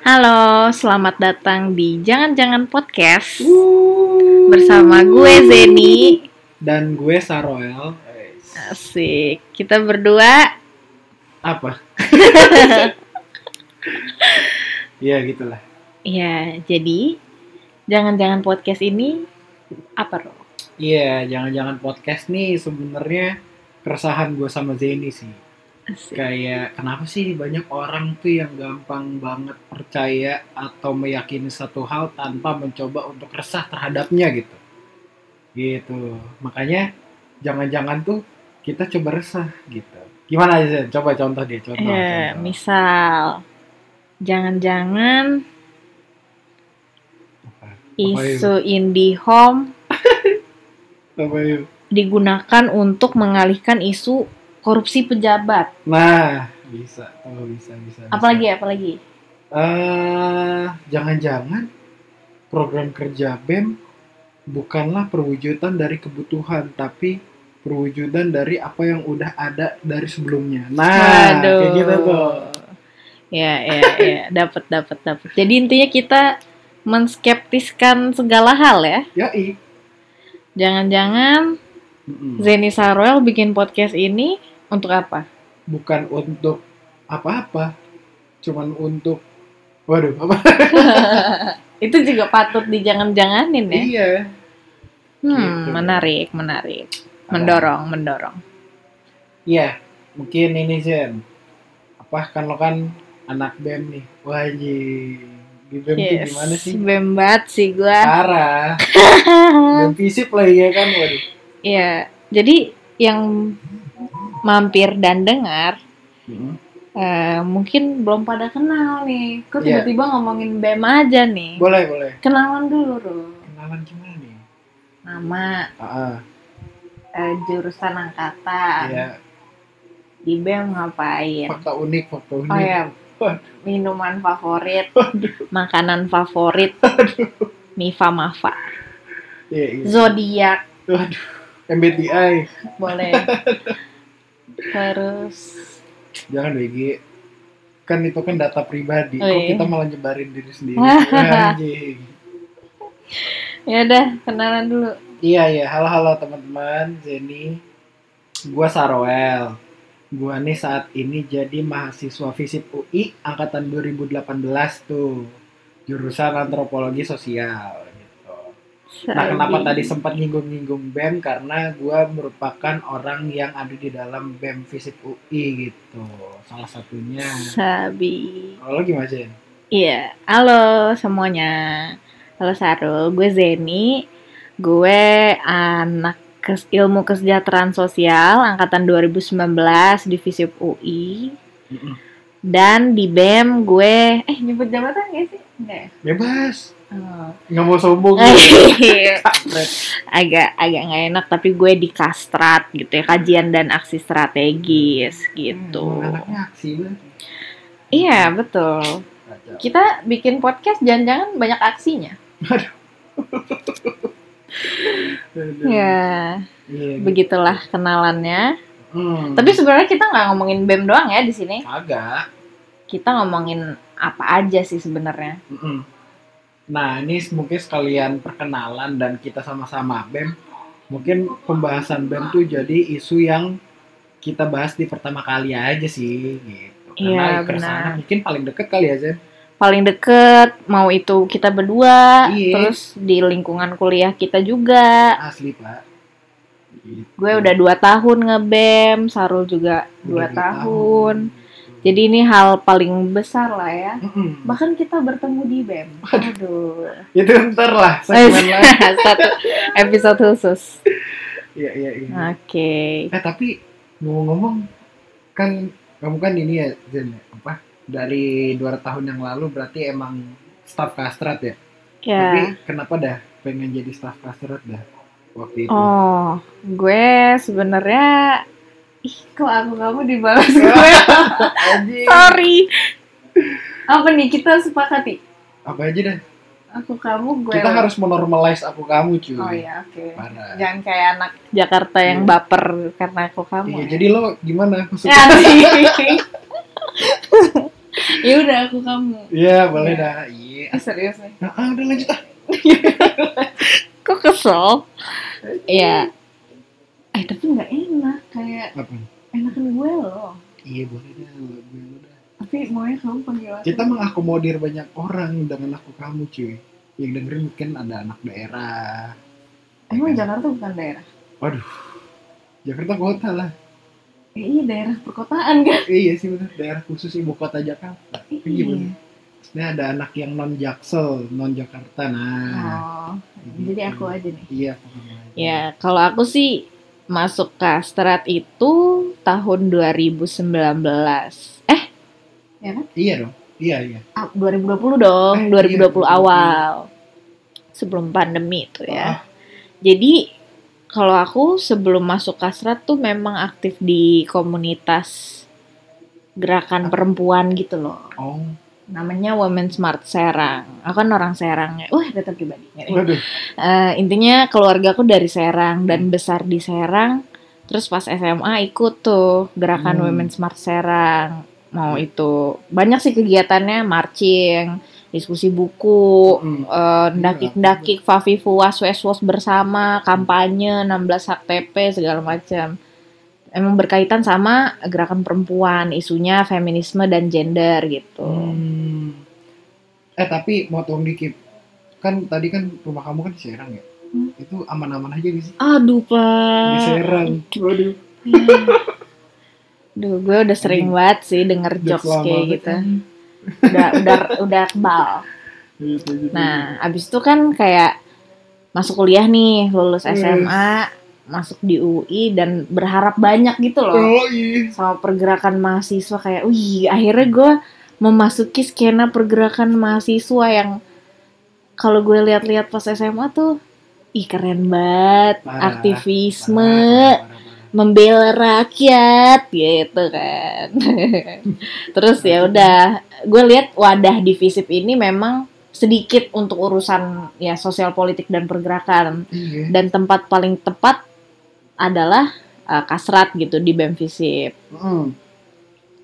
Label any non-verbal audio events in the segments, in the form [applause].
Halo, selamat datang di Jangan-Jangan Podcast bersama gue Zeni. dan gue Saroel. Asik, kita berdua Apa? [laughs] Iya gitulah. ya jadi Jangan-Jangan Podcast ini apa Ro? Iya, jangan-jangan podcast nih sebenarnya keresahan gue sama Zeni sih. Asik. Kayak kenapa sih banyak orang tuh yang gampang banget percaya atau meyakini satu hal tanpa mencoba untuk resah terhadapnya gitu. Gitu. Makanya jangan-jangan tuh kita coba resah gitu. Gimana aja? Coba contoh deh, contoh. Eh, contoh. misal jangan-jangan isu IndiHome [laughs] digunakan untuk mengalihkan isu korupsi pejabat. Nah, bisa. Oh, bisa, bisa. bisa. Apalagi apalagi? Eh, jangan-jangan program kerja BEM bukanlah perwujudan dari kebutuhan, tapi perwujudan dari apa yang udah ada dari sebelumnya. Nah, kayak gitu tuh. Ya, ya, ya, [laughs] dapat, dapat, dapat. Jadi intinya kita menskeptiskan segala hal ya. Yoi. Jangan-jangan Mm-mm. Zeni Saroel bikin podcast ini untuk apa? Bukan untuk apa-apa, cuman untuk Waduh, apa? [laughs] Itu juga patut dijangan-janganin ya. iya. Hmm, gitu. menarik, menarik. Mendorong, mendorong. Iya, mungkin ini Zen. Apa kan lo kan anak BEM nih. Wajib. Di BEM Yes, gimana sih? bembat sih gua. Parah. [laughs] BEM fisip lah ya kan, waduh. Iya, jadi yang mampir dan dengar Mm. eh, mungkin belum pada kenal nih. Kok Iya. tiba-tiba ngomongin BEM aja nih? Boleh, boleh. Kenalan dulu, Ru. Kenalan gimana nih? Nama, Ah, eh, jurusan angkatan, iya. di BEM ngapain? Fakta unik, fakta unik. Oh ya, minuman favorit, makanan favorit, Mifa Mafa, Iya, iya. zodiak, Waduh. MBTI. boleh. [laughs] Terus, Jangan BG. Kan itu kan data pribadi. Oh, Kok iya. kita malah nyebarin diri sendiri? [laughs] Anjing. ya udah kenalan dulu. Iya iya, halo halo teman-teman, Zeni. Gua Saroel. Gua nih saat ini jadi mahasiswa FISIP UI angkatan 2018 tuh. Jurusan antropologi sosial Nah, kenapa tadi sempat nyinggung-nyinggung BEM karena gua merupakan orang yang ada di dalam BEM FISIP UI gitu. Salah satunya. Sabi. Kalau lo gimana, Zen? Iya, halo semuanya. Halo Sarul, gue Zeni. Gue anak kes- ilmu kesejahteraan sosial angkatan 2019 divisi UI. Mm-mm. Dan di BEM gue eh nyebut jabatan gak sih? Enggak ya? Bebas. Oh. Nggak mau sombong. [laughs] Iya. Agak agak nggak enak tapi gue di kastrat gitu ya kajian dan aksi strategis gitu. Hmm, aksi banget. Iya betul. Kita bikin podcast jangan-jangan banyak aksinya. Aduh. [laughs] Ya. Begitulah kenalannya. Hmm. Tapi sebenarnya kita nggak ngomongin BEM doang ya di sini. agak. Kita ngomongin apa aja sih sebenarnya. Nah, ini mungkin sekalian perkenalan dan kita sama-sama BEM. Mungkin pembahasan BEM tuh jadi isu yang kita bahas di pertama kali aja sih gitu. Iya, Karena keresahannya benar. mungkin paling deket kali ya, Zen. Paling deket mau itu kita berdua, Iya. terus di lingkungan kuliah kita juga. Asli, Pak. Gue udah dua tahun nge-BEM, Sarul juga dua Udah tahun. Jadi ini hal paling besar lah ya. Mm-mm. Bahkan kita bertemu di BEM. Aduh. Itu ntar lah. [laughs] Satu episode khusus. Iya, iya, iya. Oke. Eh tapi ngomong-ngomong kan kamu kan ini ya Zen apa dari dua tahun yang lalu berarti emang staff kastrat ya. Ya. Tapi kenapa dah pengen jadi staff kastrat dah waktu itu? Oh, gue sebenarnya ih kok aku kamu dibalas [laughs] gue. Sorry. Apa nih kita sepakati? Apa aja dah? Aku kamu gue. Kita harus menormalize aku kamu cuy. Oh iya, oke. Parah. Jangan kayak anak Jakarta yang Iya. baper karena aku kamu. Iya, ya. jadi lo gimana? Ya, [laughs] ya udah aku kamu. Iya, boleh dah. Iya. Eh, serius nih. Nah, ah, udah lanjut ah. [laughs] Kok kesel? Ya. Eh tapi nggak enak kayak Apa? enakan gue loh. Iya, boleh dah. Boleh dah. Tapi maunya kamu panggil aku. Kita mengakomodir banyak orang dengan aku kamu, cuy. Yang dengerin mungkin ada anak daerah. Emang Ya kan? Jakarta bukan daerah? Waduh. Jakarta kota lah. Eh, iya daerah perkotaan kan? iya sih benar, daerah khusus ibu kota Jakarta. Iya bener. Maksudnya ada anak yang non Jaksel, non Jakarta. Nah, Oh, jadi aku aja nih. iya pokoknya. Ya, kalau aku sih masuk kastrat itu tahun 2019. Eh, ya kan? Iya dong. Iya, iya. Ah, 2020 dong, Eh, 2020 iya, awal. Sebelum pandemi itu ya. Ah, Jadi kalau aku sebelum masuk kastrat tuh memang aktif di komunitas gerakan perempuan gitu loh. oh, Namanya Women Smart Serang. Aku kan orang Serang ya. Wah, data pribadi. Eh, intinya keluarga aku dari Serang dan besar di Serang. Terus pas SMA ikut tuh gerakan Hmm. Women Smart Serang. Mau itu banyak sih kegiatannya marching, diskusi buku, Hmm. eh, ndakik-ndakik, fafifuas, wes-wes bersama, kampanye, 16 hak TP segala macam. Emang berkaitan sama gerakan perempuan, isunya feminisme dan gender gitu. Hmm. Eh tapi mau tolong dikit. Kan tadi kan rumah kamu kan di Serang ya? Hmm. Itu aman-aman aja sih? Aduh, Di Pak. Serang. Waduh. Duh, gue udah sering banget sih denger jokes kayak banget gitu. kan. Udah udah udah kebal. Gitu, gitu. Nah, abis itu kan kayak masuk kuliah nih, lulus Yes. Masuk di UI dan berharap banyak gitu loh Oh iya. sama pergerakan mahasiswa kayak, wih, akhirnya gue memasuki skena pergerakan mahasiswa yang kalau gue lihat-lihat pas SMA tuh, ih keren banget, Parah, aktivisme, parah, parah, parah. membela rakyat gitu kan. [laughs] Terus ya udah, gue lihat wadah di FISIP ini memang sedikit untuk urusan ya sosial politik dan pergerakan Iya. dan tempat paling tepat adalah uh, kasrat gitu di BEM FISIP Hmm.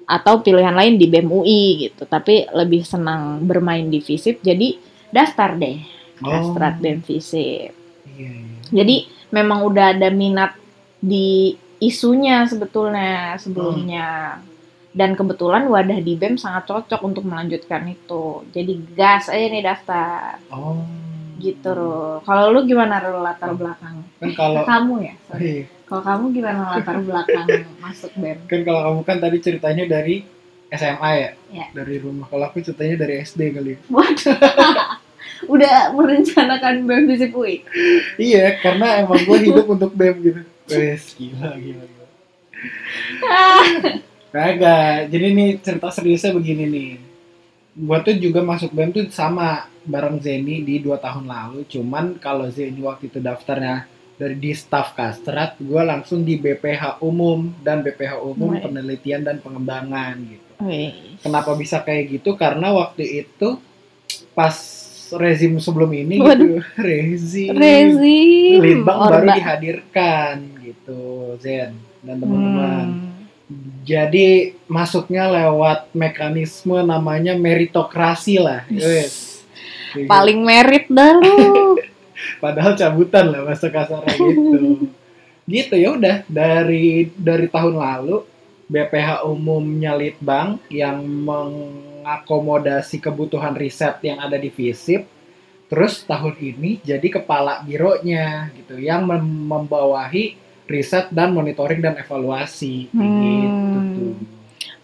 atau pilihan lain di BEM UI gitu. Tapi lebih senang bermain di FISIP jadi daftar deh kasrat Oh. BEM FISIP. Iya, iya. Jadi memang udah ada minat di isunya sebetulnya sebelumnya. Dan kebetulan wadah di BEM sangat cocok untuk melanjutkan itu. Jadi gas aja nih daftar. Oh. Gitu loh. Kalau lu gimana Rul, latar belakang? Kan kalau [laughs] Kamu ya? sorry. Iya. Kalau kamu gimana latar belakang masuk BEM? kan kalau kamu kan tadi ceritanya dari SMA ya, Ya. dari rumah. Kalau aku ceritanya dari SD kali. Waduh. [laughs] Udah merencanakan BEM FISIP UI? Iya, karena emang gue hidup untuk BEM gitu. Wes, gila, gila, gila. [laughs] Kagak. Jadi nih cerita seriusnya begini nih. Gue tuh juga masuk BEM tuh sama bareng Zeni di dua tahun lalu. Cuman kalau Zeni waktu itu daftarnya dari di staff kastrat, gue langsung di BPH umum dan BPH umum Wih. penelitian dan pengembangan gitu. Wih. Kenapa bisa kayak gitu? Karena waktu itu pas rezim sebelum ini Waduh. gitu, [laughs] rezim, Rezim. Litbang baru dihadirkan gitu, Zen dan teman-teman. Hmm. Jadi masuknya lewat mekanisme namanya meritokrasi lah. Kayak Paling merit dah lu. [laughs] Padahal cabutan lah bahasa kasarnya gitu. [laughs] gitu ya udah dari dari tahun lalu BPH umumnya Litbang yang mengakomodasi kebutuhan riset yang ada di FISIP. Terus tahun ini jadi kepala bironya gitu yang mem- membawahi riset dan monitoring dan evaluasi Hmm.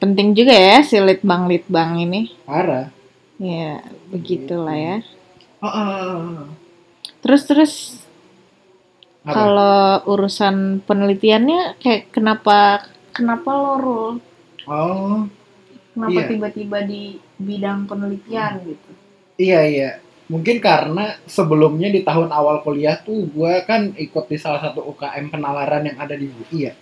Penting juga ya si litbang litbang ini. Parah. Ya, begitulah ya. Ah, ah, ah. Terus terus kalau urusan penelitiannya kayak kenapa kenapa lo Rul? Oh, Kenapa Iya. tiba-tiba di bidang penelitian gitu? iya iya. Mungkin karena sebelumnya di tahun awal kuliah tuh gue kan ikut di salah satu UKM penalaran yang ada di UI ya.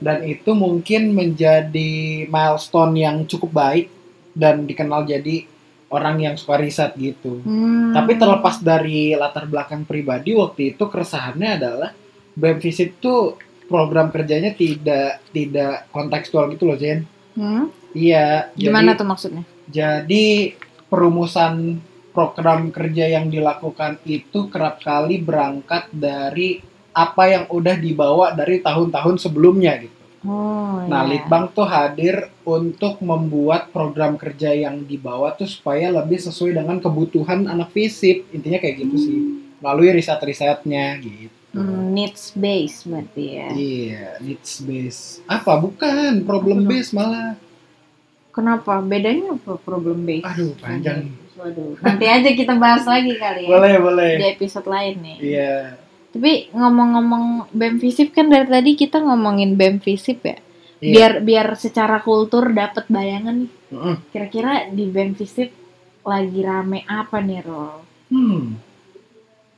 Dan itu mungkin menjadi milestone yang cukup baik dan dikenal jadi orang yang suka riset gitu. Hmm. Tapi terlepas dari latar belakang pribadi waktu itu keresahannya adalah BEM Visit tuh program kerjanya tidak tidak kontekstual gitu loh Jen. Hmm? Iya. Gimana jadi- tuh maksudnya? Jadi perumusan program kerja yang dilakukan itu kerap kali berangkat dari apa yang udah dibawa dari tahun-tahun sebelumnya gitu. Oh, Nah, iya. Litbang tuh hadir untuk membuat program kerja yang dibawa tuh supaya lebih sesuai dengan kebutuhan anak FISIP. Intinya kayak gitu sih. Melalui riset-risetnya gitu. Hmm, needs base berarti ya. Iya, needs base. Apa? Bukan, problem Apa dong? base malah. Kenapa? Bedanya apa problem base? Aduh, panjang. Waduh. Nanti aja kita bahas lagi kali ya. Boleh, boleh. Di episode lain nih. Iya. Tapi ngomong-ngomong BEM FISIP kan dari tadi kita ngomongin BEM FISIP ya. Iya. Biar biar secara kultur dapat bayangan nih. Mm-mm. Kira-kira di BEM FISIP lagi rame apa nih, Rol? Hmm.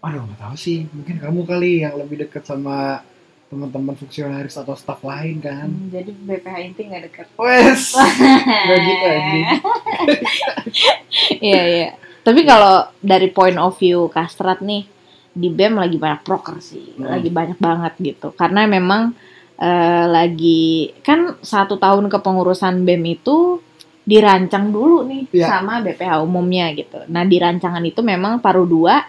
Aduh, nggak tahu sih. Mungkin kamu kali yang lebih dekat sama teman-teman fungsionaris atau staff lain kan. Hmm, jadi BPH inti nggak dekat. Wes. [laughs] Gak gitu anjing. Iya, iya. Tapi kalau dari point of view Kastrat nih, di BEM lagi banyak proker sih. Hmm. Lagi banyak banget gitu. Karena memang eh, lagi, kan satu tahun kepengurusan BEM itu dirancang dulu nih Iya. sama BPH umumnya gitu. Nah di rancangan itu memang paruh dua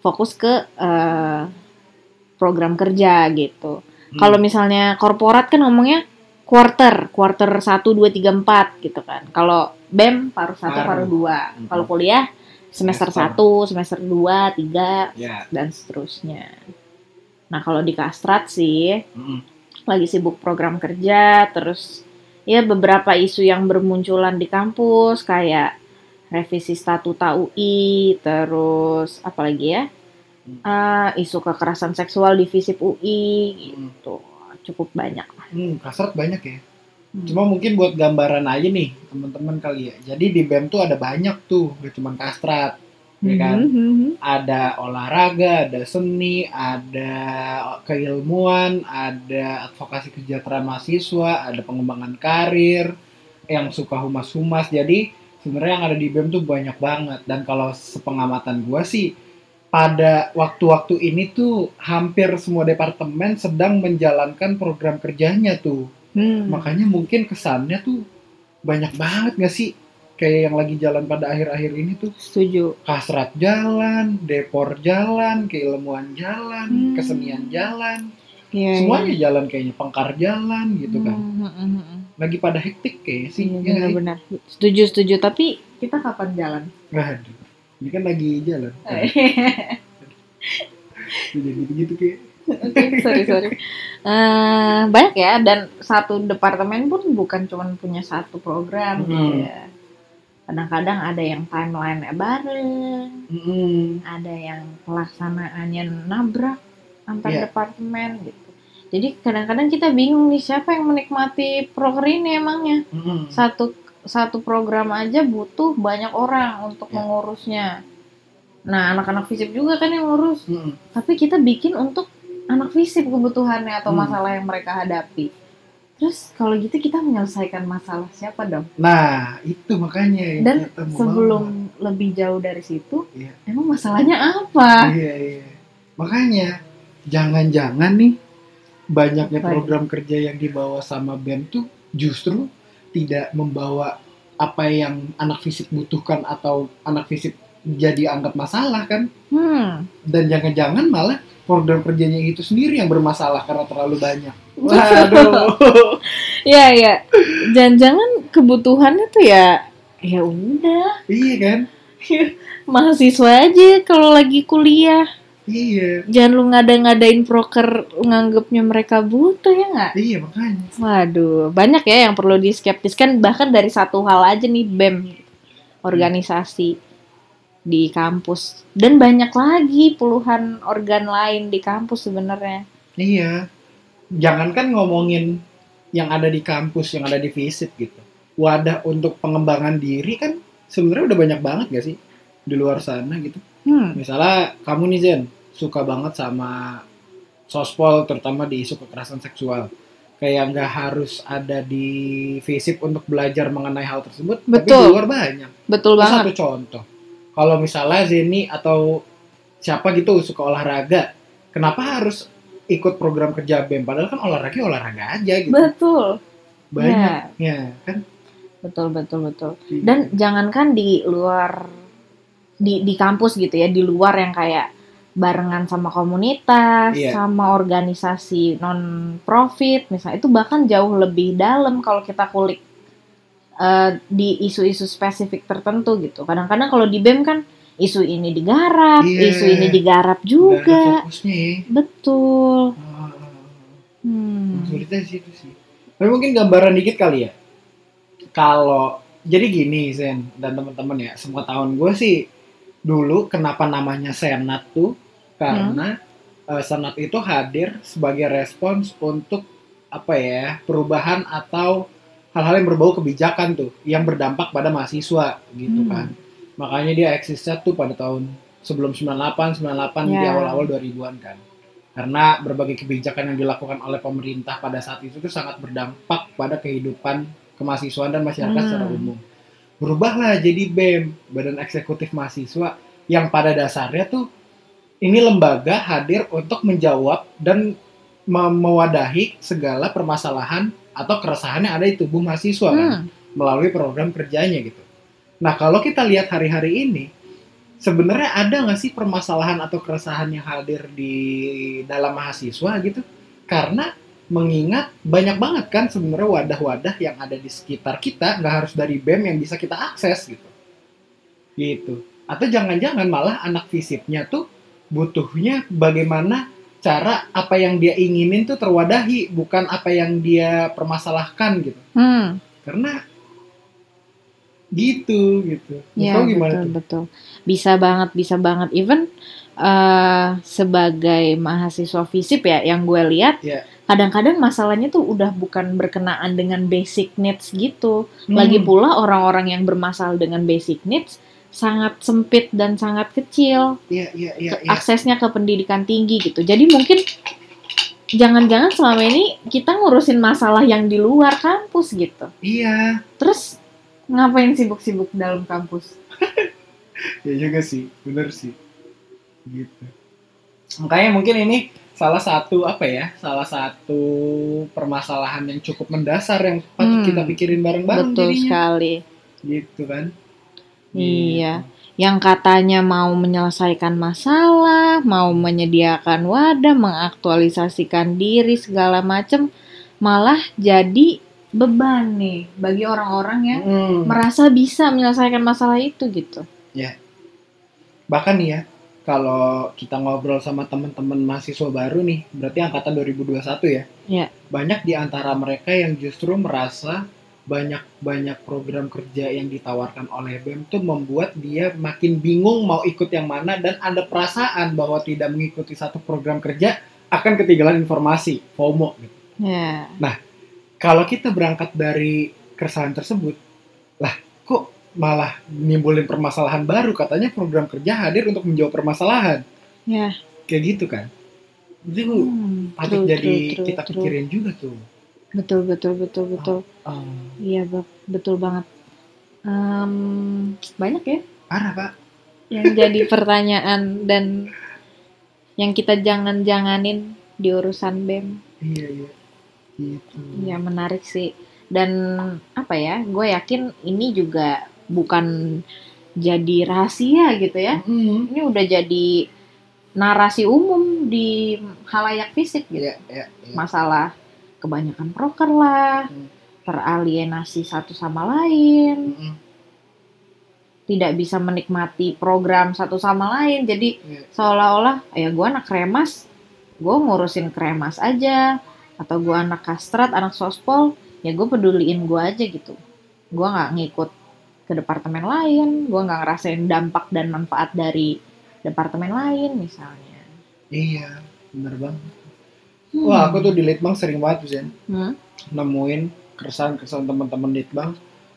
fokus ke eh, program kerja gitu. Hmm. Kalau misalnya korporat kan ngomongnya quarter, quarter 1, 2, 3, 4 gitu kan. Kalau BEM paruh 1, Paruh. paruh 2. Mhm. Kalau kuliah semester Semester. 1, semester 2, 3, Ya. dan seterusnya. Nah kalau di Kastrat sih Mm-mm. lagi sibuk program kerja, terus ya beberapa isu yang bermunculan di kampus kayak revisi statuta UI, terus apa lagi ya? Ah, isu kekerasan seksual di FISIP UI gitu. Cukup banyak lah. Hmm, kasrat banyak ya. Hmm. Cuma mungkin buat gambaran aja nih teman-teman kali ya. Jadi di BEM tuh ada banyak tuh, gak cuma kastrat. ya kan? Mhm, mhm. Ada olahraga, ada seni, ada keilmuan, ada advokasi kesejahteraan mahasiswa, ada pengembangan karir, yang suka humas-humas. Jadi sebenarnya yang ada di BEM tuh banyak banget. Dan kalau sepengamatan gua sih, pada waktu-waktu ini tuh hampir semua departemen sedang menjalankan program kerjanya tuh. Hmm. Makanya mungkin kesannya tuh banyak banget gak sih? Kayak yang lagi jalan pada akhir-akhir ini tuh Setuju. kasrat jalan, depor jalan, keilmuan jalan, Hmm. kesenian jalan, Iya, semuanya jalan kayaknya, pengkar jalan gitu kan. Hmm, hmm, hmm, hmm. Lagi pada hektik kayak sih. Iya, ya nggak sih? benar-benar. Setuju, setuju. Tapi kita kapan jalan? Waduh, ini kan lagi jalan. [laughs] Jadi gitu-gitu kayak. Oke, sorry, sorry. Eh, banyak ya, dan satu departemen pun bukan cuma punya satu program gitu Hmm. ya. Kadang-kadang ada yang timeline-nya bareng, Mm-mm. ada yang pelaksanaannya nabrak antar Iya. departemen gitu. Jadi kadang-kadang kita bingung nih siapa yang menikmati proker ini emangnya. Mm-mm. Satu satu program aja butuh banyak orang untuk Ya. mengurusnya. Nah, anak-anak fisip juga kan yang ngurus. Mm-mm. Tapi kita bikin untuk anak fisip kebutuhannya atau Hmm. masalah yang mereka hadapi. Terus kalau gitu kita menyelesaikan masalah siapa dong? Nah, itu makanya yang Dan sebelum bawa. lebih jauh dari situ, Iya. emang masalahnya apa? Iya, iya. Makanya jangan-jangan nih banyaknya Apa? program kerja yang dibawa sama BEM tuh justru tidak membawa apa yang anak fisik butuhkan atau anak fisik jadi anggap masalah kan Hmm. dan jangan-jangan malah program kerjanya itu sendiri yang bermasalah karena terlalu banyak. [laughs] Waduh. Ya ya. Jangan-jangan kebutuhannya tuh ya ya udah iya kan? [laughs] mahasiswa aja kalau lagi kuliah. Iya. Jangan lu ngada-ngadain proker nganggepnya mereka butuh ya nggak? Iya makanya. Waduh, banyak ya yang perlu diskeptiskan bahkan dari satu hal aja nih BEM organisasi di kampus dan banyak lagi puluhan organ lain di kampus sebenarnya. Iya. Jangankan ngomongin yang ada di kampus, yang ada di FISIP gitu. Wadah untuk pengembangan diri kan sebenarnya udah banyak banget gak sih di luar sana gitu. Hmm, Misalnya kamu nih Zen, suka banget sama sospol terutama di isu kekerasan seksual. Kayak nggak harus ada di FISIP untuk belajar mengenai hal tersebut, tapi Betul. di luar banyak. betul Itu banget. satu contoh. Kalau misalnya Zeni atau siapa gitu suka olahraga, kenapa harus ikut program kerja BEM? Padahal kan olahraga olahraga aja gitu. Betul. Banyak ya kan. betul betul betul Gitu. dan jangankan di luar di di kampus gitu ya di luar yang kayak barengan sama komunitas Iya. sama organisasi non profit misalnya itu bahkan jauh lebih dalam kalau kita kulik eh, di isu-isu spesifik tertentu gitu kadang-kadang kalau di bem kan isu ini digarap Iya. isu ini digarap juga ya. betul Ah, hmm. Sulitnya di situ sih. Tapi mungkin gambaran dikit kali ya. Kalau jadi gini Zen dan teman-teman ya, semua tahun gue sih dulu kenapa namanya senat tuh karena eh, senat itu hadir sebagai respons untuk apa ya perubahan atau hal-hal yang berbau kebijakan tuh yang berdampak pada mahasiswa gitu Hmm. kan. Makanya dia eksisnya tuh pada tahun sebelum 98, 98 di Ya. awal-awal 2000-an kan. Karena berbagai kebijakan yang dilakukan oleh pemerintah pada saat itu tuh sangat berdampak pada kehidupan kemahasiswaan dan masyarakat Hmm. secara umum. Berubahlah jadi BEM, Badan Eksekutif Mahasiswa, yang pada dasarnya tuh ini lembaga hadir untuk menjawab dan me- mewadahi segala permasalahan atau keresahan yang ada di tubuh mahasiswa kan Hmm. melalui program kerjanya gitu. Nah kalau kita lihat hari-hari ini, sebenarnya ada nggak sih permasalahan atau keresahan yang hadir di dalam mahasiswa gitu? Karena mengingat banyak banget kan sebenarnya wadah-wadah yang ada di sekitar kita nggak harus dari BEM yang bisa kita akses gitu. Gitu. Atau jangan-jangan malah anak visipnya tuh butuhnya bagaimana cara apa yang dia inginin tuh terwadahi bukan apa yang dia permasalahkan gitu Hmm. karena gitu gitu Ya, kamu gimana betul, tuh betul. Bisa banget, bisa banget. Even eh, sebagai mahasiswa FISIP ya, yang gue lihat, Iya. kadang-kadang masalahnya tuh udah bukan berkenaan dengan basic needs gitu. Hmm. Lagi pula orang-orang yang bermasalah dengan basic needs sangat sempit dan sangat kecil iya iya iya ke- iya. aksesnya ke pendidikan tinggi gitu. Jadi mungkin jangan-jangan selama ini kita ngurusin masalah yang di luar kampus gitu. iya Terus ngapain sibuk-sibuk dalam kampus? [laughs] ya juga sih bener sih gitu makanya mungkin ini salah satu apa ya salah satu permasalahan yang cukup mendasar yang patut Hmm. kita pikirin bareng-bareng Betul jadinya sekali. gitu kan Iya. Yang katanya mau menyelesaikan masalah, mau menyediakan wadah, mengaktualisasikan diri segala macem, malah jadi beban nih bagi orang-orang yang Hmm. merasa bisa menyelesaikan masalah itu gitu. bahkan nih ya kalau kita ngobrol sama teman-teman mahasiswa baru nih berarti angkatan 2021 ya Iya. banyak di antara mereka yang justru merasa banyak-banyak program kerja yang ditawarkan oleh BEM tuh membuat dia makin bingung mau ikut yang mana dan ada perasaan bahwa tidak mengikuti satu program kerja akan ketinggalan informasi FOMO gitu. Ya. Kalau kita berangkat dari keresahan tersebut, lah kok malah nimbulin permasalahan baru katanya program kerja hadir untuk menjawab permasalahan Ya. kayak gitu kan itu Hmm, patut true, jadi true, true, kita true. pikirin juga tuh Betul, betul, betul, betul. Oh, Iya, Bab. betul banget. Em, banyak ya parah pak yang jadi pertanyaan dan yang kita jangan-janganin di urusan BEM. iya iya gitu Ya menarik sih. Dan apa ya, gue yakin ini juga bukan jadi rahasia gitu ya. Mm. Ini udah jadi narasi umum di halayak fisik gitu. Iya, iya, iya. Masalah kebanyakan proker lah, Hmm. teralienasi satu sama lain, Mm-mm. tidak bisa menikmati program satu sama lain. Jadi Iya. seolah-olah ya gue anak kremas, gue ngurusin kremas aja, atau gue anak kastrat, anak sospol, ya gue peduliin gue aja gitu. Gue nggak ngikut ke departemen lain, gue nggak ngerasain dampak dan manfaat dari departemen lain misalnya. iya bener banget Hmm. wah aku tuh di litbang sering banget Zen Hmm. nemuin keresahan-keresahan teman-teman litbang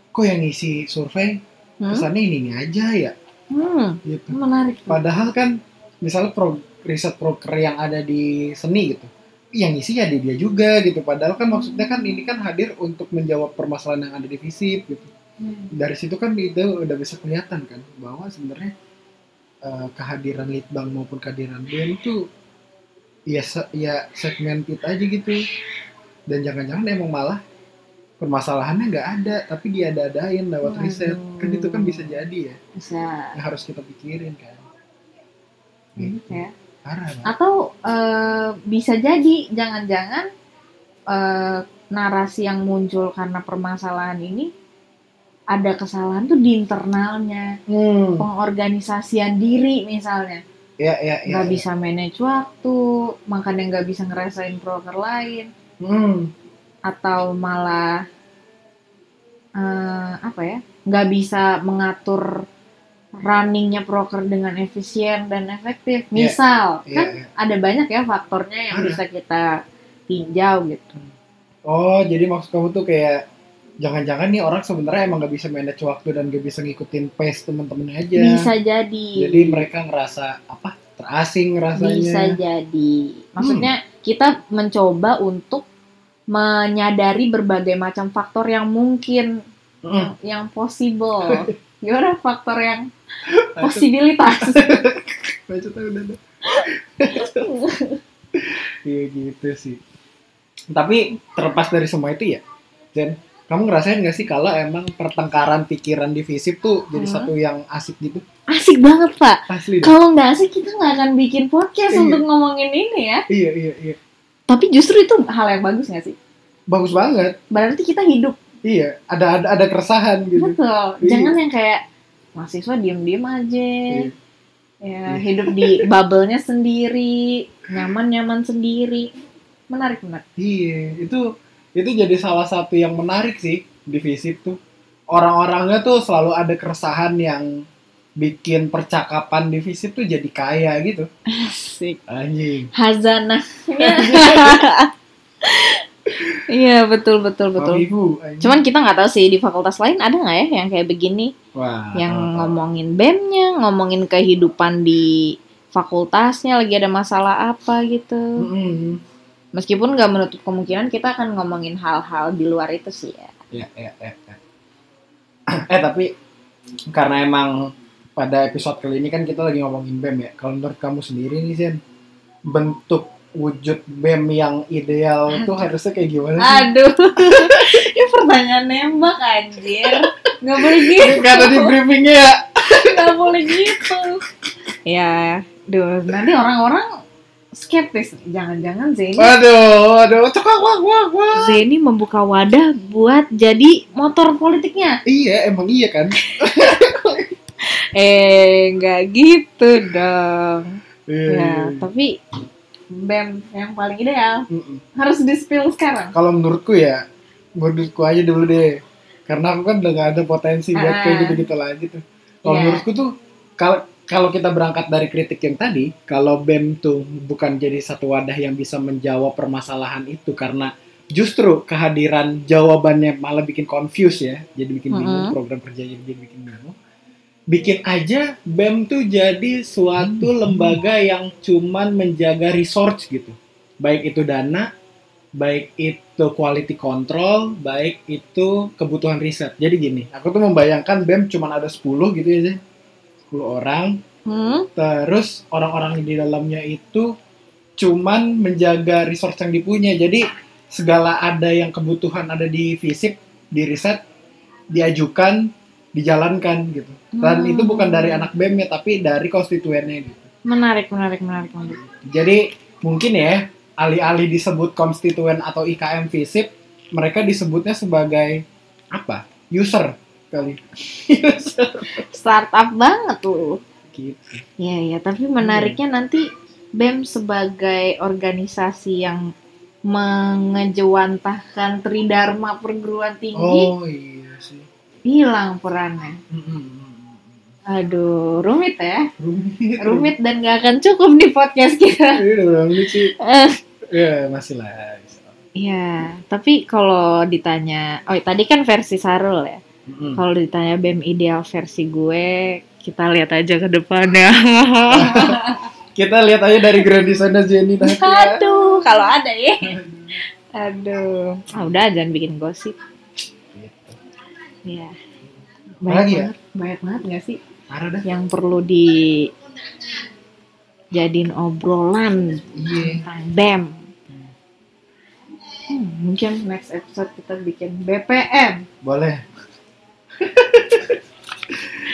kok yang ngisi survei Hmm? kesannya ini ini aja ya Hmm. gitu menarik. tuh. Padahal kan misalnya pro, riset proker yang ada di seni gitu, yang isi ya dia, dia juga gitu. Padahal kan maksudnya kan ini kan hadir untuk menjawab permasalahan yang ada di FISIP gitu. Hmm. Dari situ kan itu udah bisa kelihatan kan bahwa sebenarnya eh, kehadiran litbang maupun kehadiran BEM itu ya se- ya segmented aja gitu. Dan jangan-jangan emang malah permasalahannya nggak ada tapi dia ada-adain lewat Waduh. riset kan itu kan bisa jadi ya Bisa. yang harus kita pikirin kan Hmm, gitu. ya. parah. Atau eh, bisa jadi jangan-jangan eh, narasi yang muncul karena permasalahan ini ada kesalahan tuh di internalnya, hmm. pengorganisasian diri misalnya. Ya ya ya nggak ya. bisa manage waktu, makanya nggak bisa ngerasain proker lain, hmm. atau malah eh, apa ya, nggak bisa mengatur runningnya proker dengan efisien dan efektif. Iya, Misal, Iya, kan iya. ada banyak ya faktornya yang Ada. bisa kita tinjau gitu. oh jadi maksud kamu tuh kayak jangan-jangan nih orang sebenarnya emang nggak bisa manage waktu dan nggak bisa ngikutin pace temen-temen aja Bisa jadi. jadi mereka ngerasa apa terasing rasanya Bisa jadi. Maksudnya Hmm. kita mencoba untuk menyadari berbagai macam faktor yang mungkin Mm. yang, yang possible. [laughs] Gimana faktor yang Nah, posibilitas? ada. [laughs] [laughs] Iya gitu sih. Tapi terlepas dari semua itu ya, Jen, kamu ngerasain gak sih kalau emang pertengkaran pikiran di FISIP tuh jadi Hmm. satu yang asik gitu? Asik banget pak. Asli. Kalau nggak asik kita nggak akan bikin podcast Iya. untuk ngomongin ini ya. Iya iya iya. Tapi justru itu hal yang bagus nggak sih? Bagus banget. Berarti kita hidup Iya, ada ada ada keresahan gitu. betul. Iya. Jangan yang kayak mahasiswa diem-diem aja. Iya. Ya, Iya. hidup di [laughs] bubble-nya sendiri, nyaman-nyaman sendiri. Menarik, menarik. Iya, itu itu jadi salah satu yang menarik sih di FISIP tuh. Orang-orangnya tuh selalu ada keresahan yang bikin percakapan di FISIP tuh jadi kaya gitu. Asik. Anjing. Hazanah. [laughs] Iya, betul, betul, betul. Ibu. Cuman kita nggak tahu sih di fakultas lain ada nggak ya yang kayak begini, Wah, yang tahu. ngomongin BEM-nya, ngomongin kehidupan di fakultasnya lagi ada masalah apa gitu. Mm-mm. Meskipun nggak menutup kemungkinan kita akan ngomongin hal-hal di luar itu sih ya. Ya, ya, ya, ya. eh tapi karena emang pada episode kali ini kan kita lagi ngomongin BEM ya. Kalau menurut kamu sendiri nih Zen, bentuk wujud BEM yang ideal itu harusnya kayak gimana sih? Aduh, [laughs] ini pertanyaan nembak anjir. Nggak boleh gitu. [laughs] Gak ada di briefingnya ya. [laughs] Nggak boleh gitu. Ya, duh, nanti orang-orang skeptis. Jangan-jangan Zeni, Waduh, waduh, cekak wah wah wah. Zeni membuka wadah buat jadi motor politiknya. Iya, emang iya kan? [laughs] Eh, nggak gitu dong. Iya. Ya, tapi BEM yang paling ideal Mm-mm. harus di spill sekarang. Kalau menurutku ya, menurutku aja dulu deh. Karena aku kan udah gak ada potensi buat Ah. kayak gitu-gitu lagi tuh. Kalau Iya. menurutku tuh, kalau kalau kita berangkat dari kritik yang tadi, kalau BEM tuh bukan jadi satu wadah yang bisa menjawab permasalahan itu karena justru kehadiran jawabannya malah bikin confuse ya, jadi bikin bingung Mm-mm. program kerjanya jadi bikin bingung. Bikin aja BEM tuh jadi suatu lembaga yang cuman menjaga resource gitu. Baik itu dana, baik itu quality control, baik itu kebutuhan riset. Jadi gini, aku tuh membayangkan BEM cuman ada 10 gitu ya, Zin. 10 orang, Hmm? terus orang-orang di dalamnya itu cuman menjaga resource yang dipunya. Jadi segala ada yang kebutuhan ada di fisip, di riset, diajukan, dijalankan gitu. Dan Hmm. itu bukan dari anak BEM ya, tapi dari konstituennya gitu. Menarik, menarik, menarik, menarik. Jadi mungkin ya alih-alih disebut konstituen atau IKM FISIP, mereka disebutnya sebagai apa? User kali. [laughs] Startup banget tuh. Gitu. Iya, iya, tapi menariknya nanti BEM sebagai organisasi yang mengejewantahkan tridharma perguruan tinggi Oh iya sih. hilang perannya. Mm-mm. Aduh, rumit ya. Rumit. Rumit dan gak akan cukup di podcast kita. [laughs] Iya sih? Eh, Ya masih lah. Iya, tapi kalau ditanya, oh tadi kan versi Sarul ya. Mm-mm. Kalau ditanya BEM ideal versi gue, kita lihat aja ke depannya. [laughs] Kita lihat aja dari grand designer Jenny tadi ya. Aduh, kalau ada ya. [laughs] Aduh, ah, udah jangan bikin gosip. Gitu. Iya. Banyak ya? banyak banget gak sih Parah dah. yang perlu di jadiin obrolan Iya. tentang BEM. Hmm. Hmm, mungkin next episode kita bikin BPM. Boleh.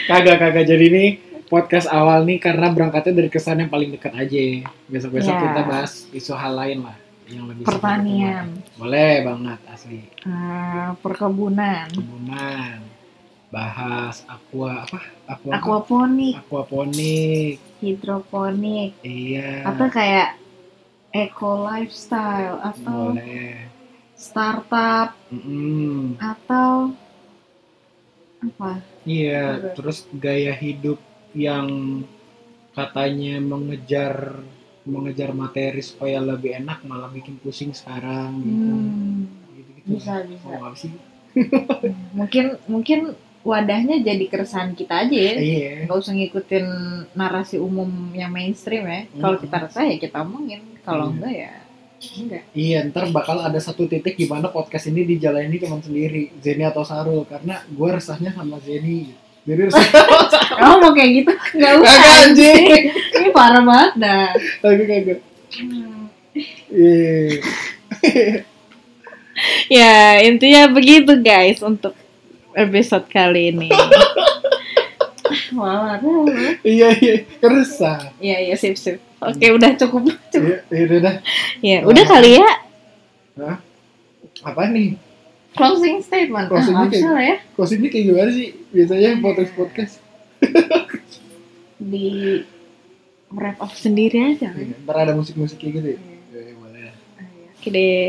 Kagak kagak jadi nih podcast awal nih karena berangkatnya dari kesan yang paling dekat aja. Besok-besok Ya. kita bahas isu hal lain lah yang lebih Pertanian. Boleh banget asli. eh, perkebunan, Kebunan. Bahas aqua apa? Aqua apa? aquaponik, aquaponik. hidroponik, Iya. atau kayak eco lifestyle atau Boleh. startup Mm-mm. atau apa? Iya, terus gaya hidup yang katanya mengejar mengejar materi supaya lebih enak malah bikin pusing sekarang gitu. Hmm, Gitu-gitu. bisa bisa. Oh, sih? Mungkin mungkin wadahnya jadi keresahan kita aja ya. Iya. nggak usah ngikutin narasi umum yang mainstream ya. Kalau Hmm. kita resah ya kita omongin, kalau Iya. enggak ya enggak. Iya, ntar bakal ada satu titik di mana podcast ini dijalani cuma sendiri, Zeni atau Sarul, karena gue resahnya sama Zeni. Jadi resah [laughs] Oh mau kayak gitu? Enggak usah. Kagak, anjing. Ini parah banget dah. kagak kagak. Iya. [laughs] Ya intinya begitu guys untuk episode kali ini. [laughs] Wah, Iya iya, resah. Iya iya sip sip. Oke udah cukup. cukup. [laughs] Iya, iya udah dah. Ya udah kali ya Hah? Apa nih? closing statement. Closing ah, lah ya Closing ini kayak gimana sih? Biasanya podcast podcast. di wrap up sendiri aja. kan? Ntar ada musik-musik kayak gitu ya? Ya, boleh. Oke deh.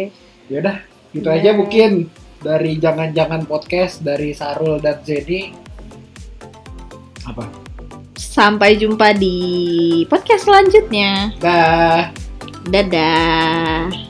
Yaudah, gitu Ya. aja mungkin dari jangan-jangan podcast dari Sarul dan Zeni. Apa? Sampai jumpa di podcast selanjutnya. Dah. Dadah.